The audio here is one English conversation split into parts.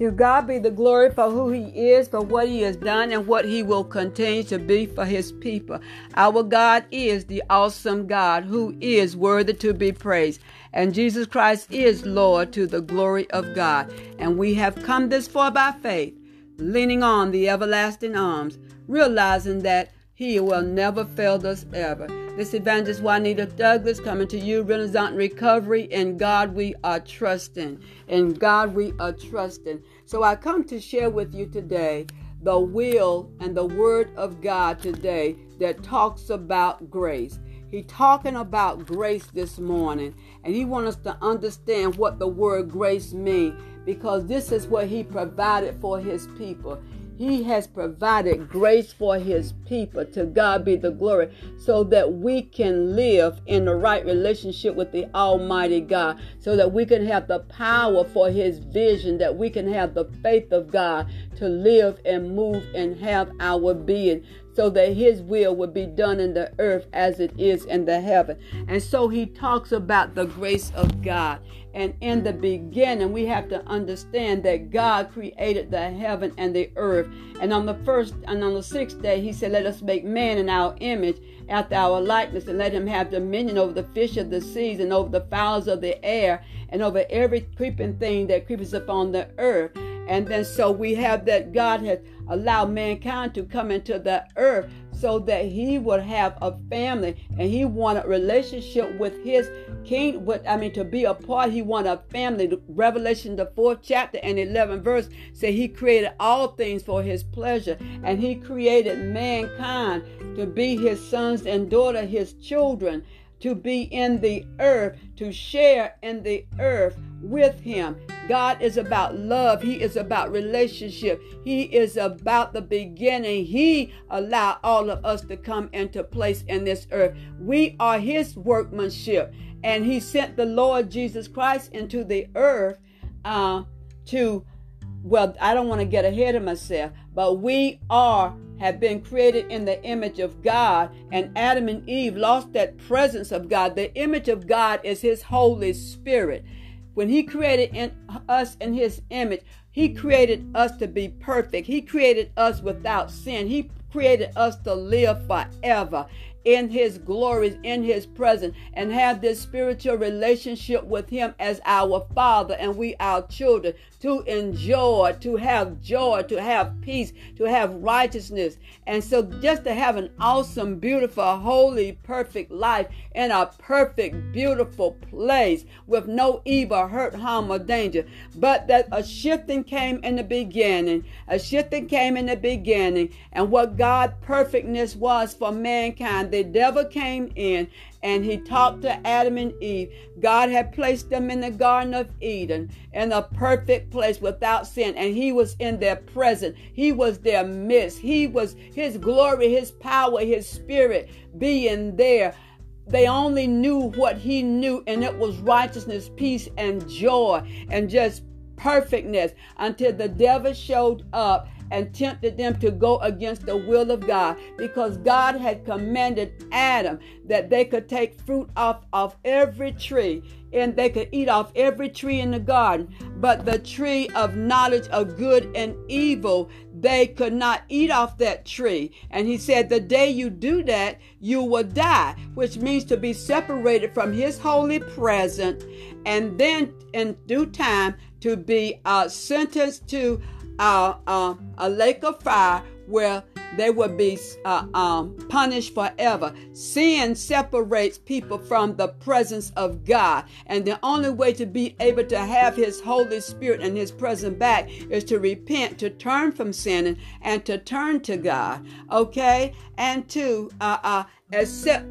To God be the glory for who He is, for what He has done, and what He will continue to be for His people. Our God is the awesome God who is worthy to be praised. And Jesus Christ is Lord to the glory of God. And we have come this far by faith, leaning on the everlasting arms, realizing that He will never fail us ever. This evangelist Juanita Douglas coming to you, Renaissance Recovery. In God we are trusting. In God we are trusting. So I come to share with you today the will and the word of God today that talks about grace. He talking about grace this morning, and he wants us to understand what the word grace means because this is what he provided for his people. He has provided grace for His people. To God be the glory, so that we can live in the right relationship with the Almighty God, so that we can have the power for His vision, that we can have the faith of God to live and move and have our being so that his will would be done in the earth as it is in the heaven. And so he talks about the grace of God. And in the beginning, we have to understand that God created the heaven and the earth. And on the first and on the sixth day, he said, Let us make man in our image, after our likeness, and let him have dominion over the fish of the seas, and over the fowls of the air, and over every creeping thing that creeps upon the earth. And then so we have that God has allowed mankind to come into the earth so that he would have a family and he wanted relationship with his king with I mean to be a part he wanted a family. Revelation the fourth chapter and 11 verse say he created all things for his pleasure and he created mankind to be his sons and daughter his children to be in the earth to share in the earth with him. God is about love. He is about relationship. He is about the beginning. He allowed all of us to come into place in this earth. We are his workmanship. And he sent the Lord Jesus Christ into the earth uh, to, well, I don't want to get ahead of myself, but we are have been created in the image of God, and Adam and Eve lost that presence of God. The image of God is His Holy Spirit. When He created in us in His image, He created us to be perfect. He created us without sin. He created us to live forever in his glories, in his presence, and have this spiritual relationship with him as our father and we our children to enjoy, to have joy, to have peace, to have righteousness. And so just to have an awesome, beautiful, holy, perfect life in a perfect, beautiful place with no evil, hurt, harm, or danger. But that a shifting came in the beginning. A shifting came in the beginning. And what God perfectness was for mankind, the devil came in and he talked to Adam and Eve. God had placed them in the Garden of Eden in a perfect place without sin, and he was in their presence. He was their midst. He was his glory, his power, his spirit being there. They only knew what he knew, and it was righteousness, peace, and joy, and just perfectness until the devil showed up and tempted them to go against the will of God because God had commanded Adam that they could take fruit off of every tree and they could eat off every tree in the garden. But the tree of knowledge of good and evil, they could not eat off that tree. And he said, The day you do that, you will die, which means to be separated from his holy presence and then in due time to be uh, sentenced to uh, uh, a lake of fire where they will be uh, um, punished forever. Sin separates people from the presence of God. And the only way to be able to have His Holy Spirit and His presence back is to repent, to turn from sinning, and to turn to God. Okay? And to uh,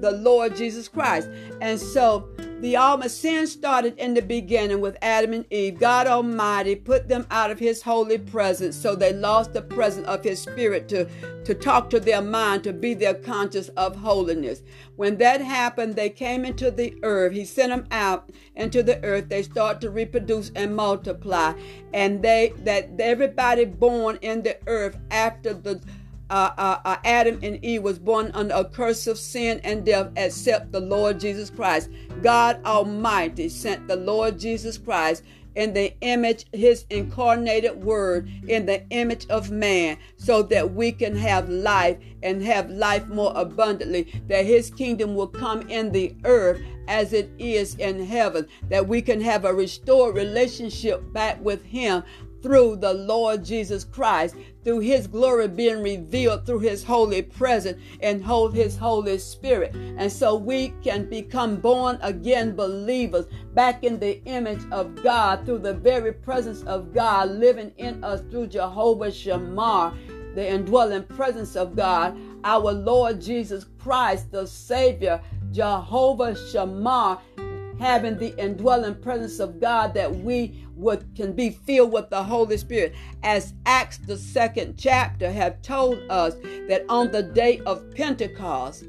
the Lord Jesus Christ. And so the all my sin started in the beginning with Adam and Eve. God Almighty put them out of his holy presence, so they lost the presence of his spirit to, to talk to their mind, to be their conscious of holiness. When that happened, they came into the earth. He sent them out into the earth. They start to reproduce and multiply. And they that everybody born in the earth after the uh, uh, uh, Adam and Eve was born under a curse of sin and death except the Lord Jesus Christ. God Almighty sent the Lord Jesus Christ in the image, his incarnated word, in the image of man, so that we can have life and have life more abundantly, that his kingdom will come in the earth as it is in heaven, that we can have a restored relationship back with him through the Lord Jesus Christ, through his glory being revealed through his holy presence and hold his Holy Spirit. And so we can become born again believers back in the image of God through the very presence of God living in us through Jehovah Shammah, the indwelling presence of God, our Lord Jesus Christ, the Savior, Jehovah Shammah having the indwelling presence of God that we would can be filled with the Holy Spirit. As Acts the second chapter have told us that on the day of Pentecost,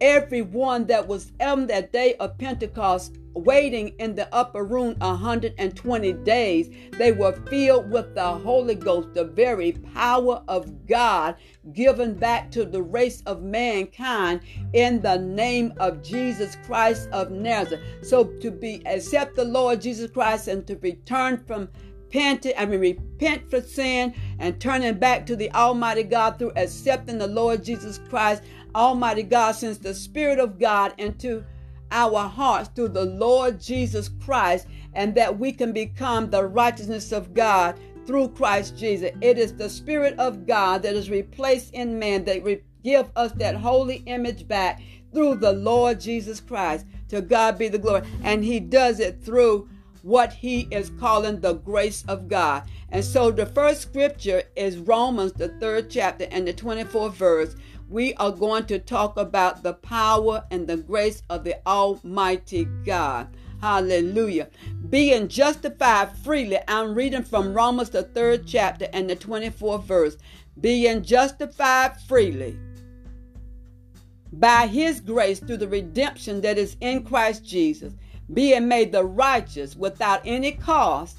everyone that was on that day of Pentecost waiting in the upper room 120 days, they were filled with the Holy Ghost, the very power of God given back to the race of mankind in the name of Jesus Christ of Nazareth. So to be accept the Lord Jesus Christ and to return from repent, I mean, repent for sin and turning back to the Almighty God through accepting the Lord Jesus Christ. Almighty God sends the Spirit of God into our hearts through the Lord Jesus Christ, and that we can become the righteousness of God through Christ Jesus. It is the Spirit of God that is replaced in man that re- give us that holy image back through the Lord Jesus Christ. To God be the glory. And He does it through what He is calling the grace of God. And so the first scripture is Romans, the third chapter, and the 24th verse we are going to talk about the power and the grace of the Almighty God. Hallelujah. Being justified freely. I'm reading from Romans, the third chapter and the 24th verse. Being justified freely by his grace through the redemption that is in Christ Jesus, being made the righteous without any cost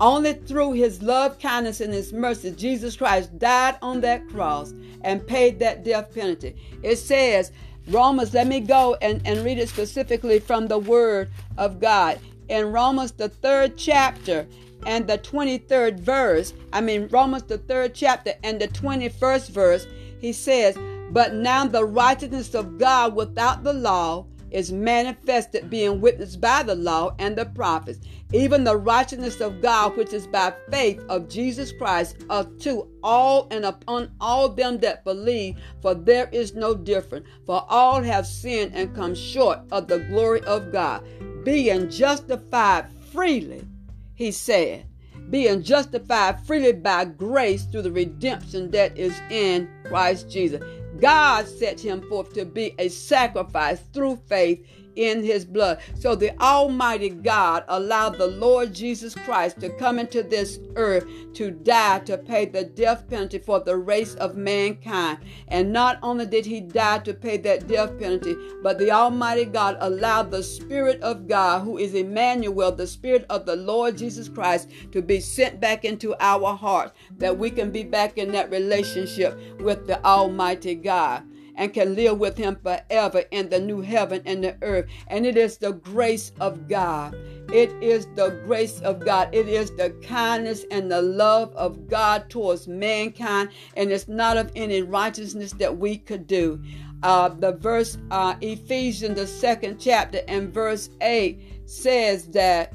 only through his love, kindness, and his mercy, Jesus Christ died on that cross and paid that death penalty. It says, Romans, let me go and, and read it specifically from the Word of God. In Romans, the third chapter and the 23rd verse, I mean, Romans, the third chapter and the 21st verse, he says, But now the righteousness of God without the law is manifested, being witnessed by the law and the prophets, even the righteousness of God, which is by faith of Jesus Christ, of to all and upon all them that believe, for there is no difference. For all have sinned and come short of the glory of God, being justified freely, he said, being justified freely by grace through the redemption that is in Christ Jesus. God set him forth to be a sacrifice through faith in his blood. So the Almighty God allowed the Lord Jesus Christ to come into this earth to die to pay the death penalty for the race of mankind. And not only did he die to pay that death penalty, but the Almighty God allowed the Spirit of God, who is Emmanuel, the Spirit of the Lord Jesus Christ, to be sent back into our hearts, that we can be back in that relationship with the Almighty God and can live with him forever in the new heaven and the earth. And it is the grace of God. It is the grace of God. It is the kindness and the love of God towards mankind. And it's not of any righteousness that we could do. Uh, the verse, uh, Ephesians, the second chapter, and verse 8 says that,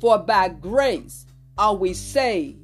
For by grace are we saved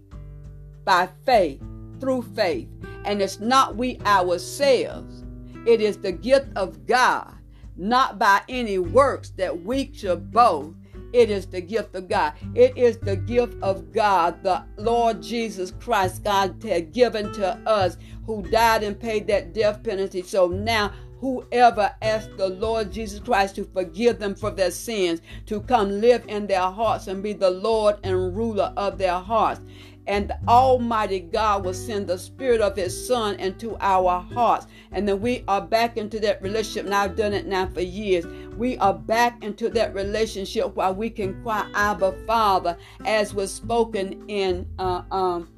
by faith, through faith. And it's not we ourselves it is the gift of God, not by any works that we should boast. It is the gift of God. It is the gift of God, the Lord Jesus Christ, God had given to us, who died and paid that death penalty. So now, whoever asks the Lord Jesus Christ to forgive them for their sins, to come live in their hearts and be the Lord and ruler of their hearts and the Almighty God will send the Spirit of His Son into our hearts. And then we are back into that relationship. And I've done it now for years. We are back into that relationship where we can cry, Abba, Father, as was spoken in, uh, um,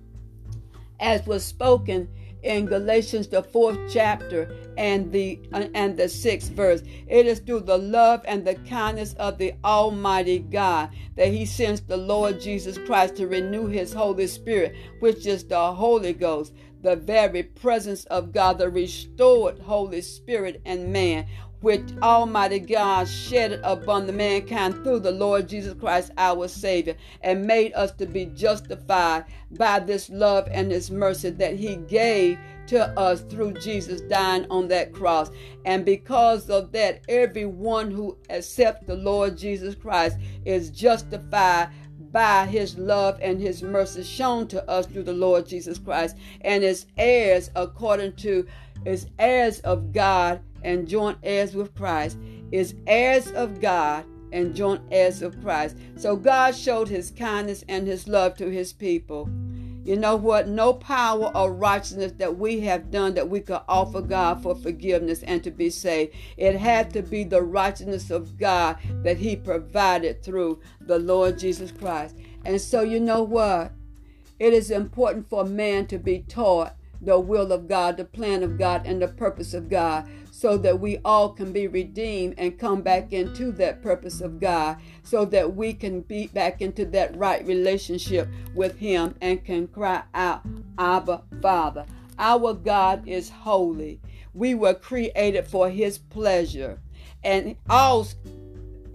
as was spoken in Galatians the fourth chapter and the uh, and the sixth verse. It is through the love and the kindness of the Almighty God that He sends the Lord Jesus Christ to renew His Holy Spirit, which is the Holy Ghost, the very presence of God, the restored Holy Spirit and man, which Almighty God shed upon the mankind through the Lord Jesus Christ, our Savior, and made us to be justified by this love and this mercy that He gave to us through Jesus dying on that cross. And because of that, everyone who accepts the Lord Jesus Christ is justified by his love and his mercy shown to us through the Lord Jesus Christ and is heirs according to is heirs of God and joint heirs with Christ, is heirs of God and joint heirs of Christ. So God showed his kindness and his love to his people. You know what? No power or righteousness that we have done that we could offer God for forgiveness and to be saved. It had to be the righteousness of God that He provided through the Lord Jesus Christ. And so, you know what? It is important for man to be taught the will of God, the plan of God, and the purpose of God so that we all can be redeemed and come back into that purpose of God, so that we can be back into that right relationship with Him and can cry out, Abba, Father. Our God is holy. We were created for His pleasure. And all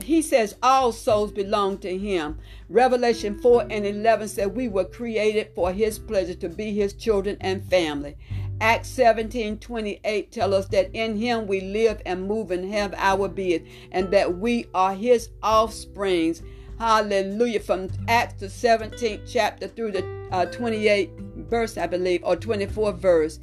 he says all souls belong to him. Revelation 4 and 11 said we were created for his pleasure to be his children and family. Acts 17 28 tell us that in him we live and move and have our being, and that we are his offsprings. Hallelujah. From Acts the 17th chapter through the uh, 28th verse, I believe, or 24th verse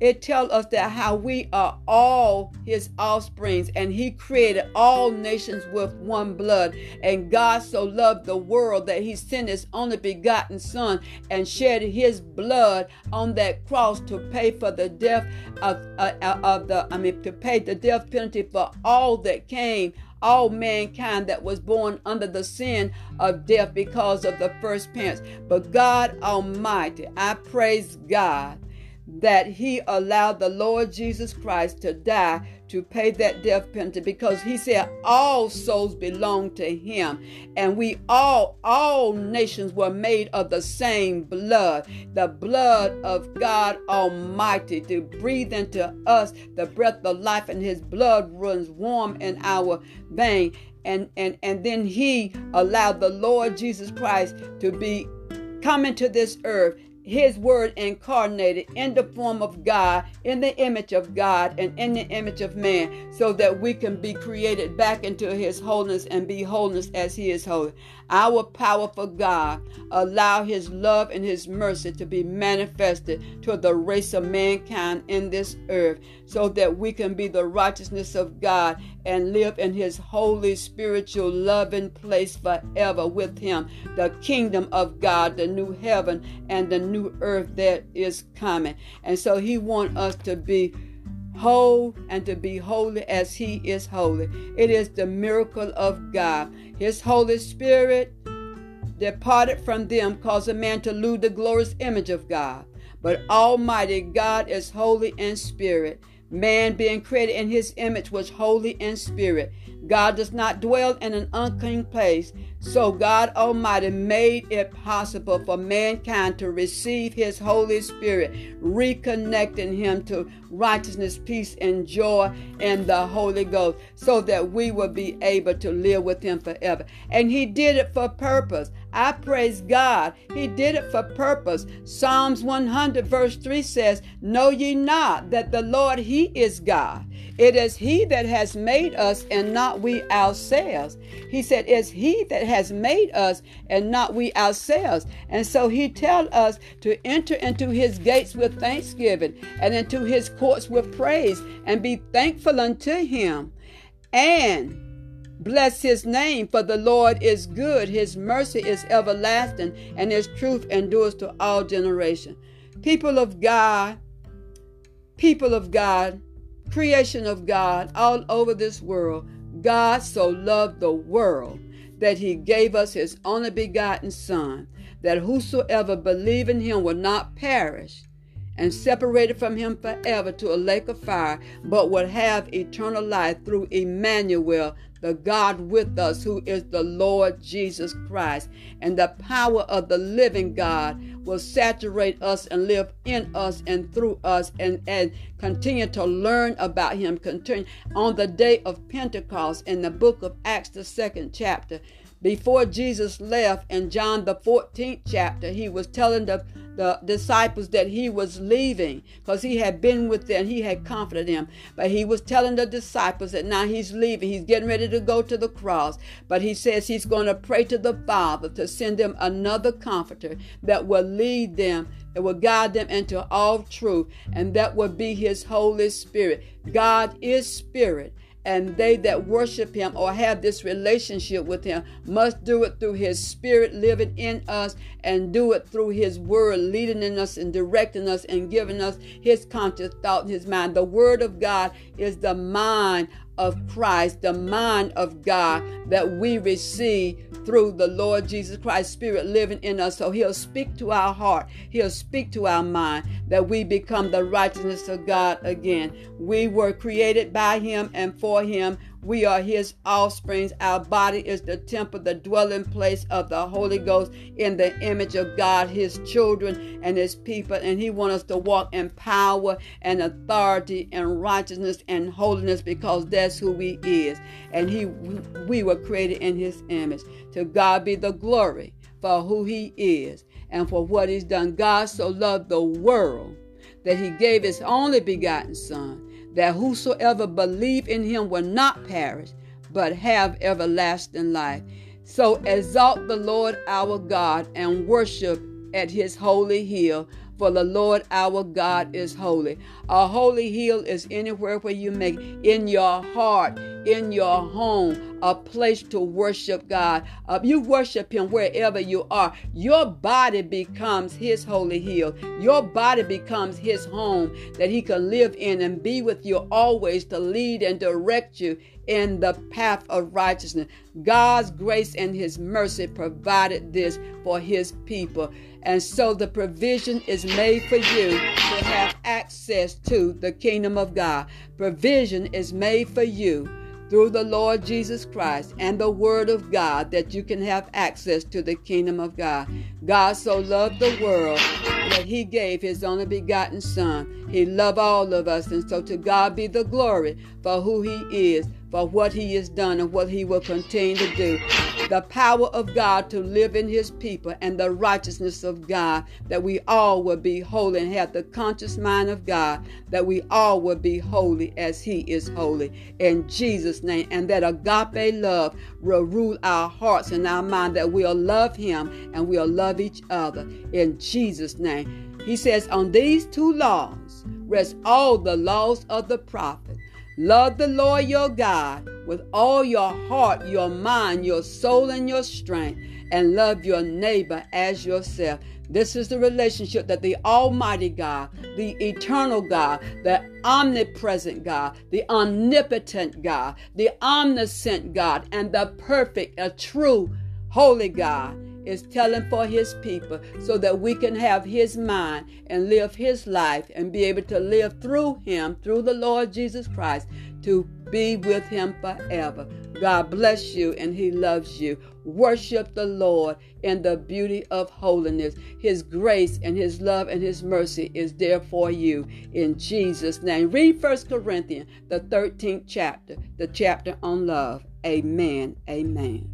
it tells us that how we are all his offsprings and he created all nations with one blood and god so loved the world that he sent his only begotten son and shed his blood on that cross to pay for the death of, uh, uh of the i mean to pay the death penalty for all that came all mankind that was born under the sin of death because of the first parents. But God Almighty, I praise God that he allowed the Lord Jesus Christ to die to pay that death penalty because he said all souls belong to him. And we all all nations were made of the same blood the blood of God almighty to breathe into us. The breath of life and his blood runs warm in our vein. And and and then he allowed the Lord Jesus Christ to be coming to this earth his word incarnated in the form of God, in the image of God, and in the image of man, so that we can be created back into his wholeness and be wholeness as he is holy. Our powerful God allow his love and his mercy to be manifested to the race of mankind in this earth, so that we can be the righteousness of God and live in his holy spiritual loving place forever with him, the kingdom of God, the new heaven and the new earth that is coming. And so he wants us to be whole and to be holy as he is holy. It is the miracle of God. His Holy Spirit departed from them, caused a man to lose the glorious image of God. But Almighty God is holy in spirit. Man being created in his image was holy in spirit. God does not dwell in an unclean place. So God Almighty made it possible for mankind to receive His Holy Spirit, reconnecting Him to righteousness, peace, and joy in the Holy Ghost, so that we will be able to live with Him forever. And He did it for purpose. I praise God. He did it for purpose. Psalms 100, verse 3 says, Know ye not that the Lord, He is God. It is He that has made us and not we ourselves. He said, It's He that has made us and not we ourselves. And so He tells us to enter into His gates with thanksgiving and into His courts with praise and be thankful unto Him. And Bless his name, for the Lord is good, his mercy is everlasting, and his truth endures to all generation. People of God, people of God, creation of God all over this world, God so loved the world that he gave us his only begotten Son, that whosoever believe in him will not perish and separated from him forever to a lake of fire, but would have eternal life through Emmanuel, the God with us, who is the Lord Jesus Christ. And the power of the living God will saturate us and live in us and through us and, and continue to learn about him. Continue on the day of Pentecost in the book of Acts, the second chapter. Before Jesus left in John the 14th chapter, he was telling the the disciples that he was leaving because he had been with them, he had comforted them. But he was telling the disciples that now he's leaving, he's getting ready to go to the cross. But he says he's going to pray to the Father to send them another comforter that will lead them that will guide them into all truth, and that will be His Holy Spirit. God is Spirit, and they that worship him or have this relationship with him must do it through his spirit living in us and do it through his word leading in us and directing us and giving us his conscious thought his mind. The word of god is the mind of Christ, the mind of God that we receive through the Lord Jesus Christ Spirit living in us. So He'll speak to our heart, He'll speak to our mind that we become the righteousness of God again. We were created by Him and for Him. We are his offsprings. Our body is the temple, the dwelling place of the Holy Ghost in the image of God, his children and his people. And he wants us to walk in power and authority and righteousness and holiness because that's who he is. And he we were created in his image. To God be the glory for who he is and for what he's done. God so loved the world that he gave his only begotten son that whosoever believe in him will not perish, but have everlasting life. So exalt the Lord our God and worship at his holy hill, for the Lord our God is holy. A holy hill is anywhere where you make in your heart, in your home, a place to worship God. Uh, you worship Him wherever you are. Your body becomes His holy hill. Your body becomes His home that He can live in and be with you always to lead and direct you in the path of righteousness. God's grace and His mercy provided this for His people. And so the provision is made for you to have access to the kingdom of God. Provision is made for you through the Lord Jesus Christ and the Word of God that you can have access to the kingdom of God. God so loved the world that He gave His only begotten Son. He loved all of us, and so to God be the glory for who He is for what he has done and what he will continue to do. The power of God to live in his people and the righteousness of God, that we all will be holy and have the conscious mind of God, that we all will be holy as he is holy. In Jesus' name, and that agape love will rule our hearts and our mind, that we'll love him and we'll love each other. In Jesus' name. He says, On these two laws rest all the laws of the prophet Love the Lord your God with all your heart, your mind, your soul, and your strength, and love your neighbor as yourself. This is the relationship that the Almighty God, the eternal God, the omnipresent God, the omnipotent God, the omniscient God, and the perfect, a true, holy God is telling for his people so that we can have his mind and live his life and be able to live through him, through the Lord Jesus Christ, to be with him forever. God bless you and he loves you. Worship the Lord in the beauty of holiness. His grace and his love and his mercy is there for you in Jesus' name. Read First Corinthians, the 13th chapter, the chapter on love. Amen. Amen.